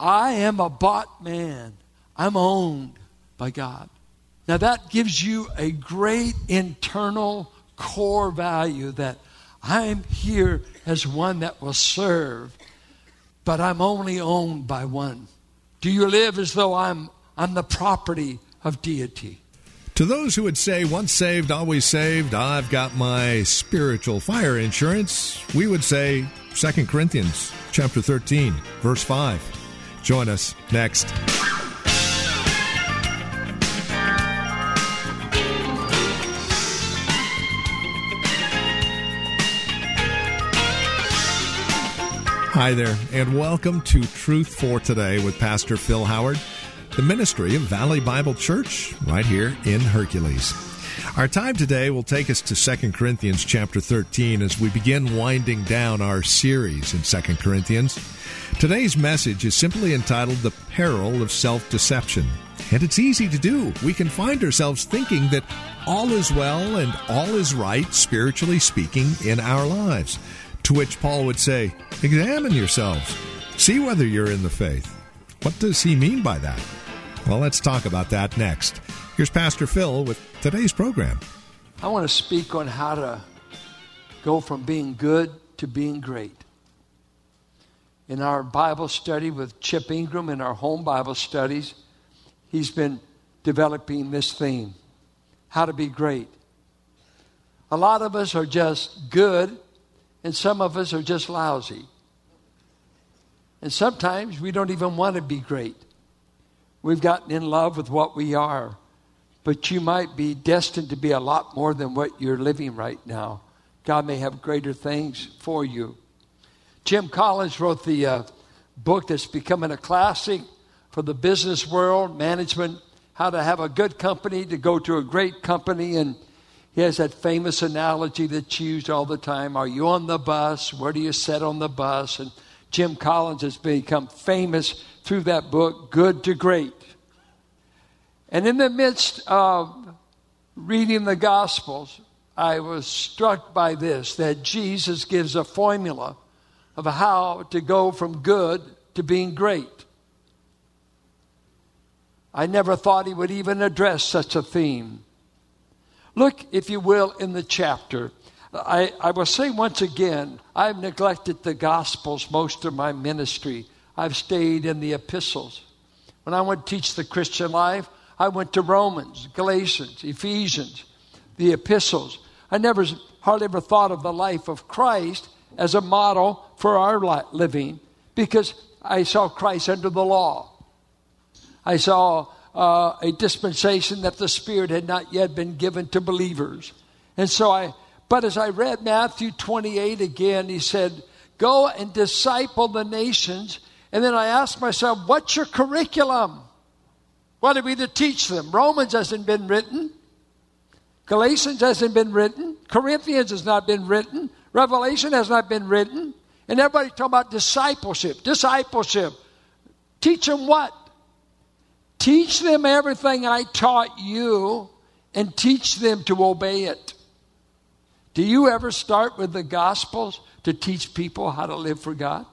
I am a bought man. I'm owned by God. Now, that gives you a great internal core value that I'm here as one that will serve, but I'm only owned by one. Do you live as though I'm, I'm the property of deity? To those who would say, once saved, always saved, I've got my spiritual fire insurance, we would say 2 Corinthians chapter 13, verse 5. Join us next. Hi there, and welcome to Truth for Today with Pastor Phil Howard, the ministry of Valley Bible Church, right here in Hercules. Our time today will take us to 2 Corinthians chapter 13 as we begin winding down our series in 2 Corinthians. Today's message is simply entitled The Peril of Self Deception. And it's easy to do. We can find ourselves thinking that all is well and all is right, spiritually speaking, in our lives. To which Paul would say, Examine yourselves, see whether you're in the faith. What does he mean by that? Well, let's talk about that next. Here's Pastor Phil with today's program. I want to speak on how to go from being good to being great in our Bible study with Chip Ingram in our home Bible studies, he's been developing this theme how to be great. A lot of us are just good, and some of us are just lousy. And sometimes we don't even want to be great. We've gotten in love with what we are, but you might be destined to be a lot more than what you're living right now. God may have greater things for you. Jim Collins wrote the uh, book that's becoming a classic for the business world, management, how to have a good company to go to a great company. And he has that famous analogy that's used all the time Are you on the bus? Where do you sit on the bus? And Jim Collins has become famous through that book, Good to Great. And in the midst of reading the Gospels, I was struck by this that Jesus gives a formula of how to go from good to being great. I never thought he would even address such a theme. Look, if you will, in the chapter. I, I will say once again, I've neglected the Gospels most of my ministry. I've stayed in the epistles. When I went to teach the Christian life, I went to Romans, Galatians, Ephesians, the epistles. I never hardly ever thought of the life of Christ as a model for our living because I saw Christ under the law. I saw uh, a dispensation that the Spirit had not yet been given to believers. And so I, but as I read Matthew 28 again, he said, Go and disciple the nations. And then I asked myself, What's your curriculum? What are we to teach them? Romans hasn't been written. Galatians hasn't been written. Corinthians has not been written. Revelation has not been written. And everybody talking about discipleship. Discipleship. Teach them what? Teach them everything I taught you and teach them to obey it. Do you ever start with the Gospels to teach people how to live for God?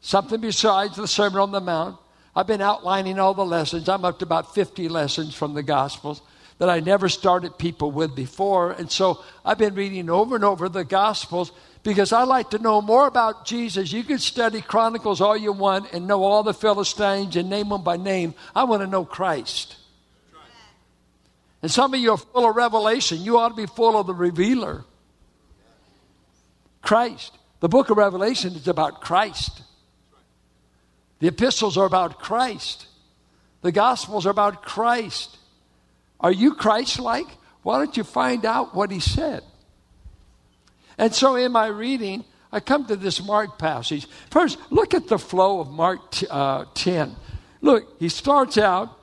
Something besides the Sermon on the Mount. I've been outlining all the lessons. I'm up to about 50 lessons from the Gospels that I never started people with before. And so I've been reading over and over the Gospels because I like to know more about Jesus. You can study Chronicles all you want and know all the Philistines and name them by name. I want to know Christ. And some of you are full of revelation. You ought to be full of the revealer. Christ. The book of Revelation is about Christ. The epistles are about Christ. The gospels are about Christ. Are you Christ like? Why don't you find out what he said? And so in my reading, I come to this Mark passage. First, look at the flow of Mark t- uh, 10. Look, he starts out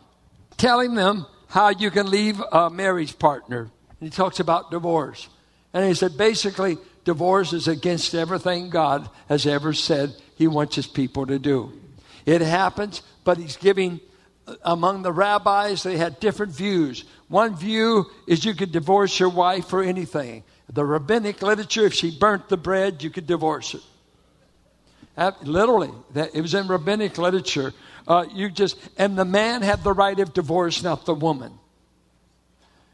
telling them how you can leave a marriage partner. And he talks about divorce. And he said basically, divorce is against everything God has ever said he wants his people to do. It happens, but he's giving among the rabbis, they had different views. One view is you could divorce your wife for anything. The rabbinic literature, if she burnt the bread, you could divorce her. literally, that it was in rabbinic literature. Uh, you just and the man had the right of divorce, not the woman.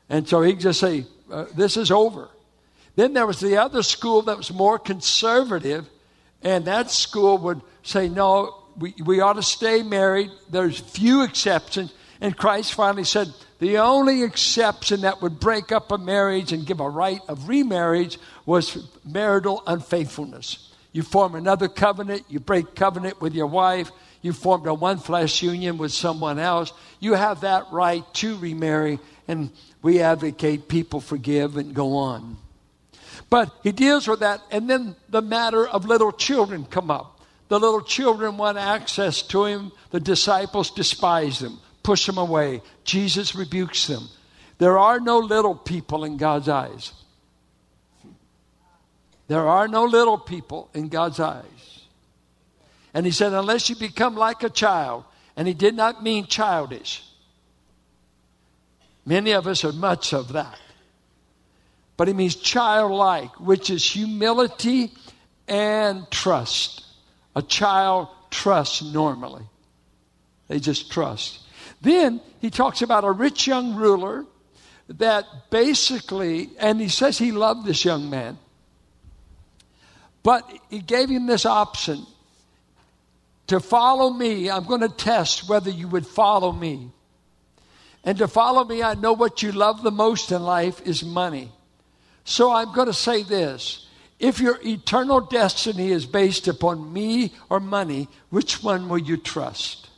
And so he just say, uh, "This is over." Then there was the other school that was more conservative, and that school would say, "No, we, we ought to stay married." There's few exceptions, and Christ finally said, "The only exception that would break up a marriage and give a right of remarriage was marital unfaithfulness." You form another covenant, you break covenant with your wife, you formed a one flesh union with someone else. You have that right to remarry, and we advocate people forgive and go on. But he deals with that, and then the matter of little children come up. The little children want access to him. The disciples despise them, push them away. Jesus rebukes them. There are no little people in God's eyes. There are no little people in God's eyes. And he said, unless you become like a child, and he did not mean childish. Many of us are much of that. But he means childlike, which is humility and trust. A child trusts normally, they just trust. Then he talks about a rich young ruler that basically, and he says he loved this young man. But he gave him this option to follow me. I'm going to test whether you would follow me. And to follow me, I know what you love the most in life is money. So I'm going to say this. If your eternal destiny is based upon me or money, which one will you trust?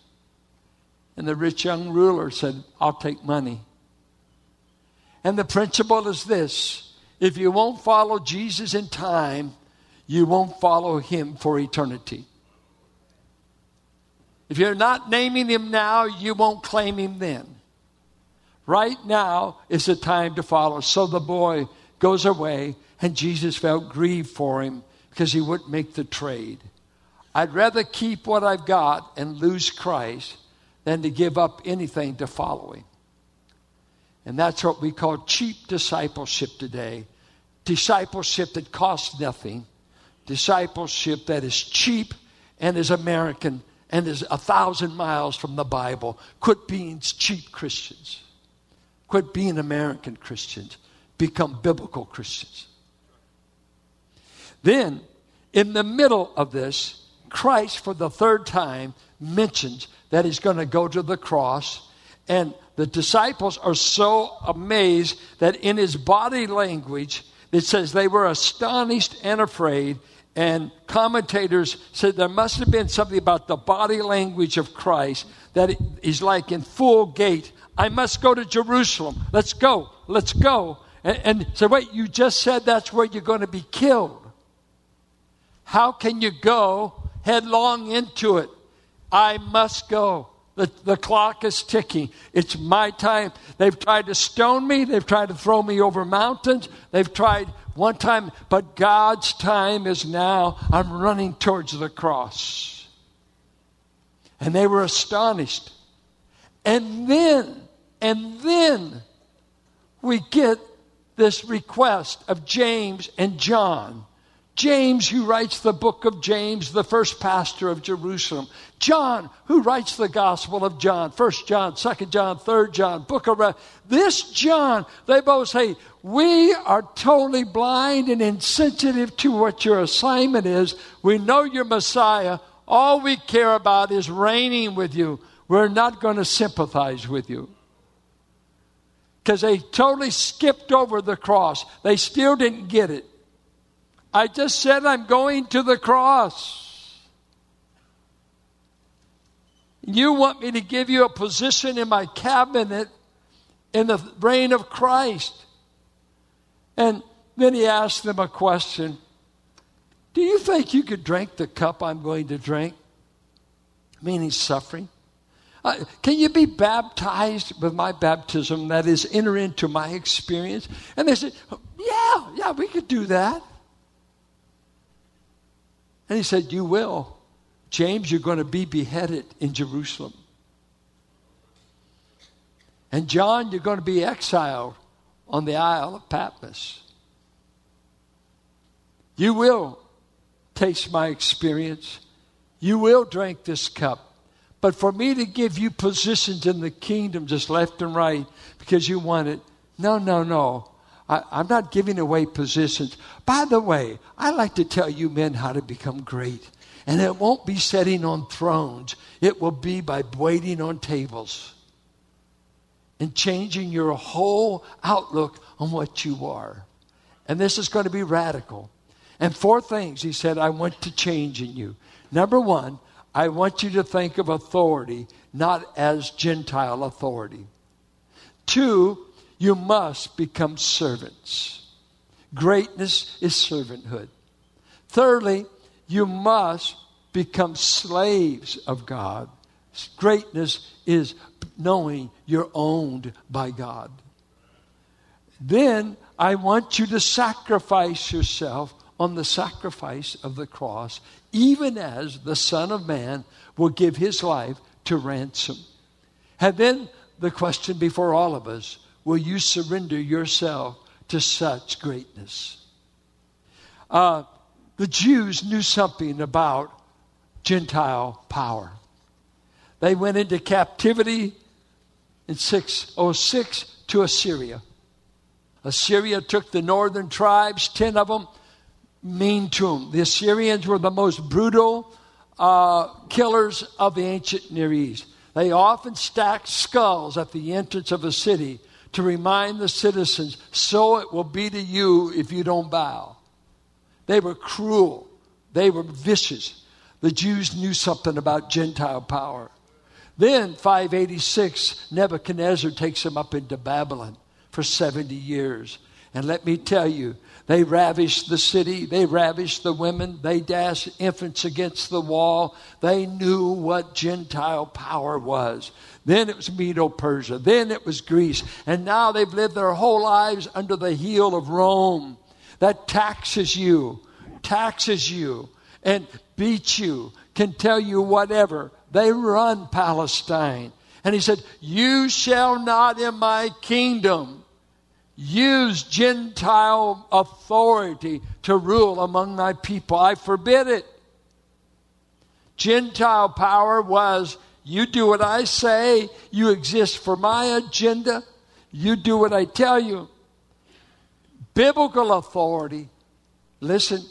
And the rich young ruler said, I'll take money. And the principle is this if you won't follow Jesus in time, you won't follow him for eternity. If you're not naming him now, you won't claim him then. Right now is the time to follow. So the boy goes away, and Jesus felt grieved for him because he wouldn't make the trade. I'd rather keep what I've got and lose Christ than to give up anything to follow him. And that's what we call cheap discipleship today. Discipleship that costs nothing, discipleship that is cheap and is American and is a thousand miles from the Bible. Quit being cheap Christians. Quit being American Christians. Become biblical Christians. Then, in the middle of this, Christ, for the third time, mentions that he's going to go to the cross. And the disciples are so amazed that in his body language, it says they were astonished and afraid. And commentators said there must have been something about the body language of Christ that he's like in full gait. I must go to Jerusalem. Let's go. Let's go. And, and so, wait, you just said that's where you're going to be killed. How can you go headlong into it? I must go. The, the clock is ticking. It's my time. They've tried to stone me. They've tried to throw me over mountains. They've tried one time, but God's time is now. I'm running towards the cross. And they were astonished. And then, and then we get this request of James and John. James, who writes the book of James, the first pastor of Jerusalem. John, who writes the Gospel of John, First John, Second John, Third John, Book of Re- This John, they both say, we are totally blind and insensitive to what your assignment is. We know you're Messiah. All we care about is reigning with you. We're not going to sympathize with you. Because they totally skipped over the cross. They still didn't get it. I just said I'm going to the cross. You want me to give you a position in my cabinet in the reign of Christ. And then he asked them a question Do you think you could drink the cup I'm going to drink? Meaning suffering. Uh, can you be baptized with my baptism? That is, enter into my experience. And they said, Yeah, yeah, we could do that. And he said, You will. James, you're going to be beheaded in Jerusalem. And John, you're going to be exiled on the Isle of Patmos. You will taste my experience. You will drink this cup. But for me to give you positions in the kingdom just left and right because you want it, no, no, no. I, I'm not giving away positions. By the way, I like to tell you men how to become great. And it won't be sitting on thrones, it will be by waiting on tables and changing your whole outlook on what you are. And this is going to be radical. And four things he said, I want to change in you. Number one, I want you to think of authority not as Gentile authority. Two, you must become servants. Greatness is servanthood. Thirdly, you must become slaves of God. Greatness is knowing you're owned by God. Then I want you to sacrifice yourself on the sacrifice of the cross, even as the Son of Man will give his life to ransom. And then the question before all of us will you surrender yourself to such greatness? Uh, the Jews knew something about Gentile power. They went into captivity in 606 to Assyria. Assyria took the northern tribes, 10 of them, mean to them. The Assyrians were the most brutal uh, killers of the ancient Near East. They often stacked skulls at the entrance of a city to remind the citizens, so it will be to you if you don't bow. They were cruel, they were vicious. The Jews knew something about Gentile power. Then, 586, Nebuchadnezzar takes them up into Babylon for 70 years. And let me tell you, they ravished the city, they ravished the women, they dashed infants against the wall. They knew what Gentile power was. Then it was Medo Persia, then it was Greece, and now they've lived their whole lives under the heel of Rome that taxes you, taxes you, and beats you, can tell you whatever. They run Palestine. And he said, You shall not in my kingdom use Gentile authority to rule among my people. I forbid it. Gentile power was you do what I say, you exist for my agenda, you do what I tell you. Biblical authority, listen,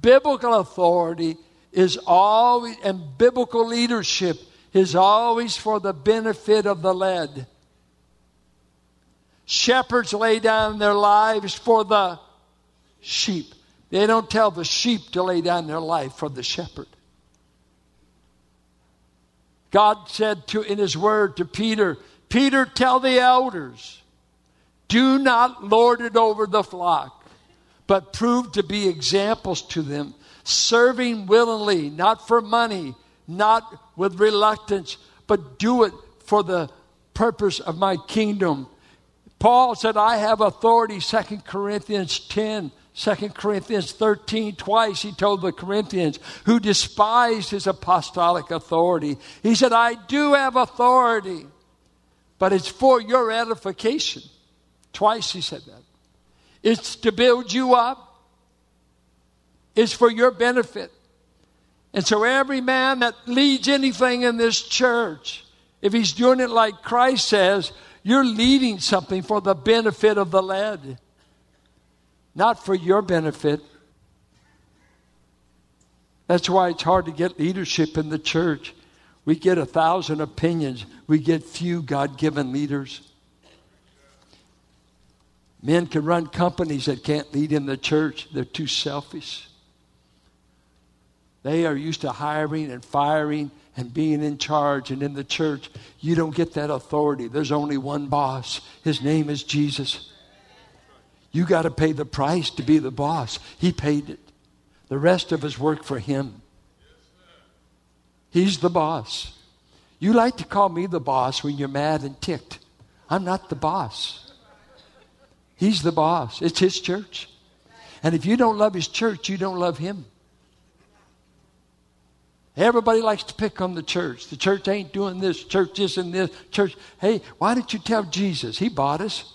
biblical authority is always, and biblical leadership is always for the benefit of the led. Shepherds lay down their lives for the sheep. They don't tell the sheep to lay down their life for the shepherd. God said to in his word to Peter, Peter, tell the elders, do not lord it over the flock, but prove to be examples to them, serving willingly, not for money, not with reluctance, but do it for the purpose of my kingdom. Paul said, I have authority, 2 Corinthians 10, 2 Corinthians 13, twice he told the Corinthians who despised his apostolic authority. He said, I do have authority, but it's for your edification. Twice he said that. It's to build you up, it's for your benefit. And so every man that leads anything in this church, if he's doing it like Christ says, you're leading something for the benefit of the led, not for your benefit. That's why it's hard to get leadership in the church. We get a thousand opinions, we get few God given leaders. Men can run companies that can't lead in the church, they're too selfish. They are used to hiring and firing and being in charge and in the church, you don't get that authority. There's only one boss. His name is Jesus. You got to pay the price to be the boss. He paid it. The rest of us work for him. He's the boss. You like to call me the boss when you're mad and ticked. I'm not the boss. He's the boss. It's his church. And if you don't love his church, you don't love him. Everybody likes to pick on the church. The church ain't doing this, church and this, church. Hey, why didn't you tell Jesus? He bought us.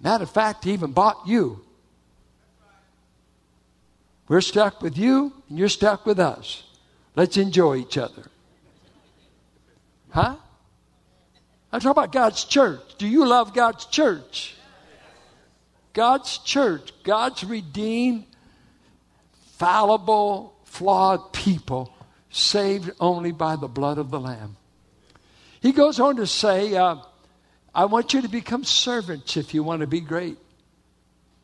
Matter of fact, he even bought you. We're stuck with you, and you're stuck with us. Let's enjoy each other. Huh? I'm talking about God's church. Do you love God's church? God's church, God's redeemed, fallible, flawed people saved only by the blood of the Lamb. He goes on to say, uh, I want you to become servants if you want to be great.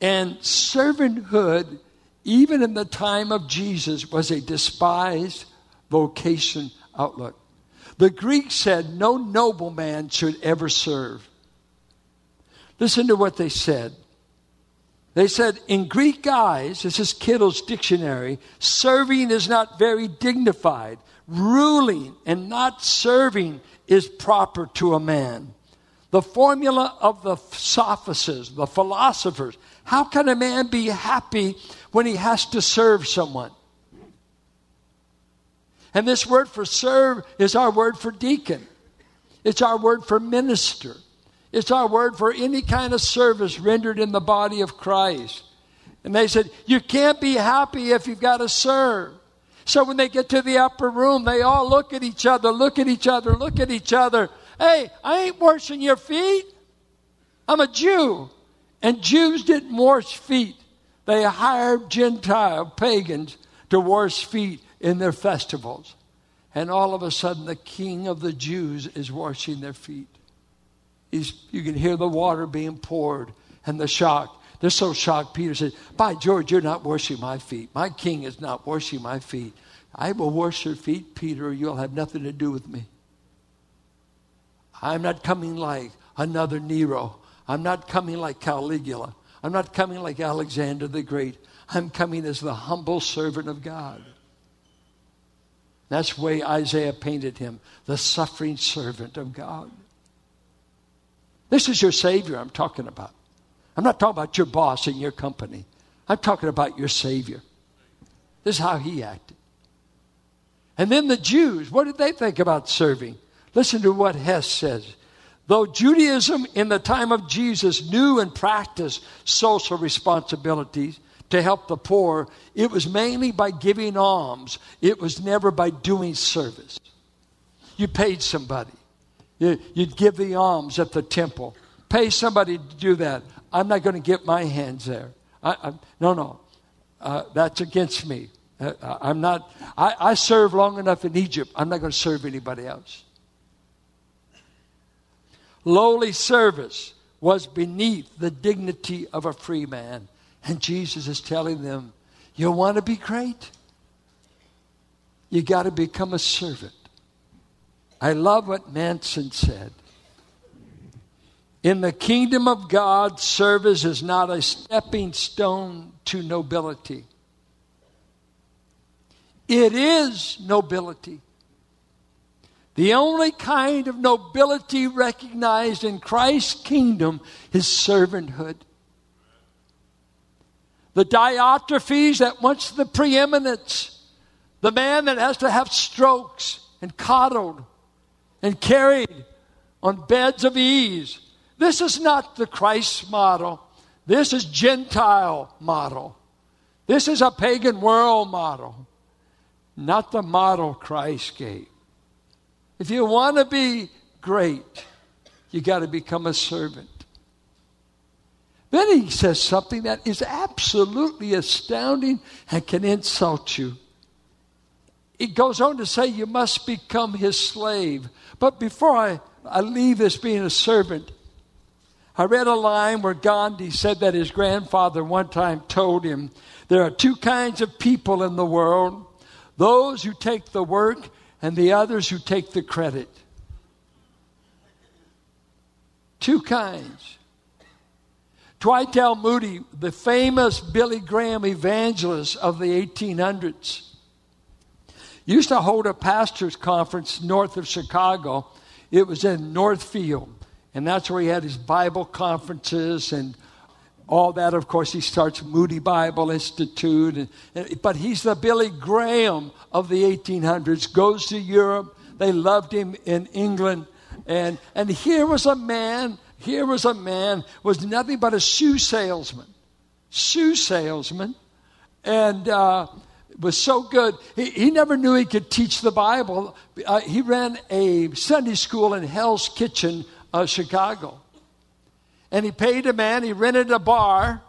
And servanthood, even in the time of Jesus, was a despised vocation outlook. The Greeks said no nobleman should ever serve. Listen to what they said. They said, in Greek eyes, this is Kittel's dictionary, serving is not very dignified. Ruling and not serving is proper to a man. The formula of the sophists, the philosophers, how can a man be happy when he has to serve someone? And this word for serve is our word for deacon. It's our word for minister. It's our word for any kind of service rendered in the body of Christ. And they said, You can't be happy if you've got to serve. So when they get to the upper room, they all look at each other, look at each other, look at each other. Hey, I ain't washing your feet. I'm a Jew. And Jews didn't wash feet. They hired Gentile pagans to wash feet in their festivals. And all of a sudden, the king of the Jews is washing their feet. He's, you can hear the water being poured and the shock. They're so shocked. Peter says, By George, you're not washing my feet. My king is not washing my feet. I will wash your feet, Peter, or you'll have nothing to do with me. I'm not coming like another Nero. I'm not coming like Caligula. I'm not coming like Alexander the Great. I'm coming as the humble servant of God. That's the way Isaiah painted him, the suffering servant of God. This is your Savior I'm talking about. I'm not talking about your boss in your company. I'm talking about your Savior. This is how he acted. And then the Jews, what did they think about serving? Listen to what Hess says. Though Judaism in the time of Jesus knew and practiced social responsibilities, to help the poor, it was mainly by giving alms. It was never by doing service. You paid somebody. You'd give the alms at the temple. Pay somebody to do that. I'm not going to get my hands there. I, I, no, no. Uh, that's against me. Uh, I'm not, I, I served long enough in Egypt. I'm not going to serve anybody else. Lowly service was beneath the dignity of a free man. And Jesus is telling them, You want to be great? You got to become a servant. I love what Manson said. In the kingdom of God, service is not a stepping stone to nobility. It is nobility. The only kind of nobility recognized in Christ's kingdom is servanthood. The Diotrephes that wants the preeminence. The man that has to have strokes and coddled and carried on beds of ease. This is not the Christ model. This is Gentile model. This is a pagan world model, not the model Christ gave. If you want to be great, you got to become a servant. Then he says something that is absolutely astounding and can insult you. He goes on to say you must become his slave. But before I, I leave this being a servant, I read a line where Gandhi said that his grandfather one time told him there are two kinds of people in the world those who take the work and the others who take the credit. Two kinds. Dwight L. Moody, the famous Billy Graham evangelist of the 1800s, used to hold a pastor's conference north of Chicago. It was in Northfield, and that's where he had his Bible conferences and all that. Of course, he starts Moody Bible Institute, but he's the Billy Graham of the 1800s. Goes to Europe. They loved him in England, and and here was a man here was a man was nothing but a shoe salesman, shoe salesman, and uh, was so good. He, he never knew he could teach the Bible. Uh, he ran a Sunday school in Hell's Kitchen, uh, Chicago. And he paid a man, he rented a bar,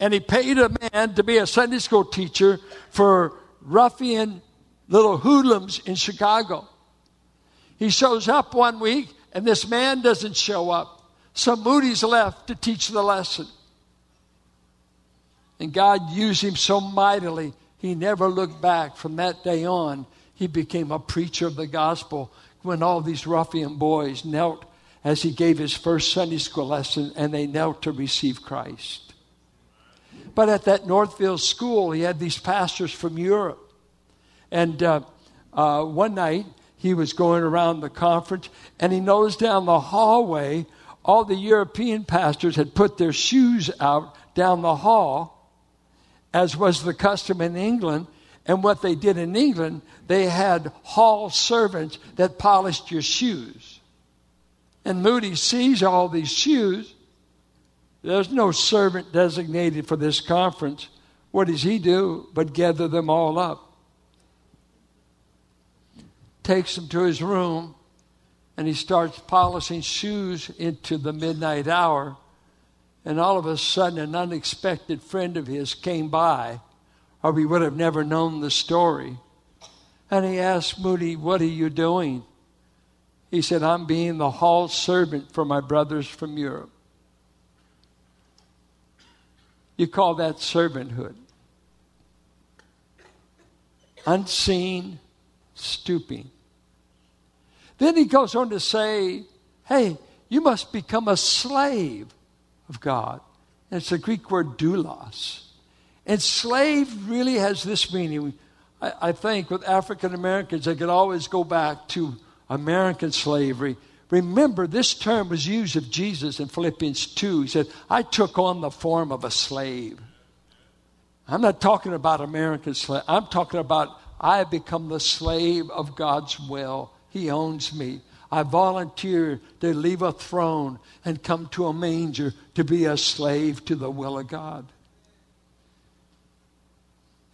and he paid a man to be a Sunday school teacher for ruffian little hoodlums in Chicago. He shows up one week, and this man doesn't show up. So Moody's left to teach the lesson. And God used him so mightily, he never looked back. From that day on, he became a preacher of the gospel when all these ruffian boys knelt as he gave his first Sunday school lesson and they knelt to receive Christ. But at that Northfield school, he had these pastors from Europe. And uh, uh, one night, he was going around the conference and he noticed down the hallway all the European pastors had put their shoes out down the hall as was the custom in England. And what they did in England, they had hall servants that polished your shoes. And Moody sees all these shoes. There's no servant designated for this conference. What does he do but gather them all up? Takes them to his room and he starts polishing shoes into the midnight hour. And all of a sudden, an unexpected friend of his came by, or we would have never known the story. And he asked Moody, What are you doing? He said, I'm being the hall servant for my brothers from Europe. You call that servanthood. Unseen, stooping. Then he goes on to say, Hey, you must become a slave of God. And it's the Greek word doulos. And slave really has this meaning. I, I think with African Americans, they could always go back to American slavery. Remember, this term was used of Jesus in Philippians 2. He said, I took on the form of a slave. I'm not talking about American slave. I'm talking about I become the slave of God's will. He owns me. I volunteer to leave a throne and come to a manger to be a slave to the will of God.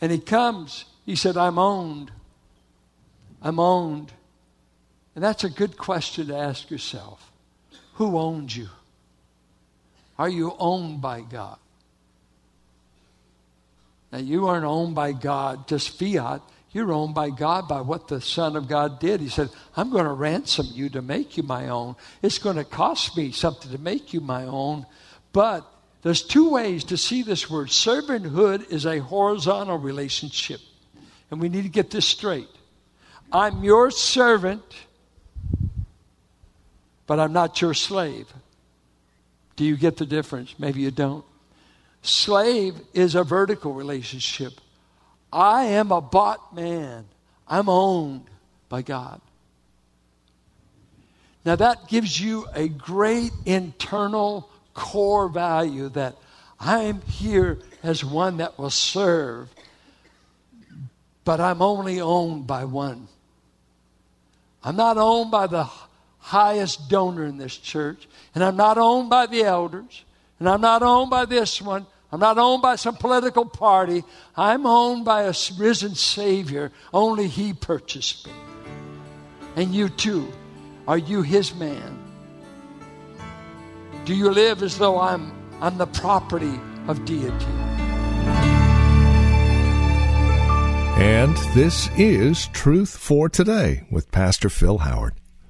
And he comes, he said, I'm owned. I'm owned. And that's a good question to ask yourself. Who owns you? Are you owned by God? Now, you aren't owned by God, just fiat. You're owned by God by what the Son of God did. He said, I'm going to ransom you to make you my own. It's going to cost me something to make you my own. But there's two ways to see this word. Servanthood is a horizontal relationship. And we need to get this straight. I'm your servant, but I'm not your slave. Do you get the difference? Maybe you don't. Slave is a vertical relationship. I am a bought man. I'm owned by God. Now, that gives you a great internal core value that I'm here as one that will serve, but I'm only owned by one. I'm not owned by the highest donor in this church, and I'm not owned by the elders, and I'm not owned by this one. I'm not owned by some political party. I'm owned by a risen Savior. Only He purchased me. And you too. Are you His man? Do you live as though I'm, I'm the property of deity? And this is Truth for Today with Pastor Phil Howard,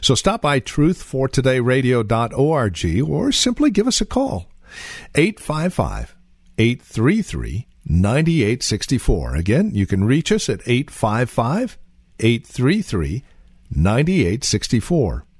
So stop by truthfortodayradio.org or simply give us a call. 855 833 9864. Again, you can reach us at 855 833 9864.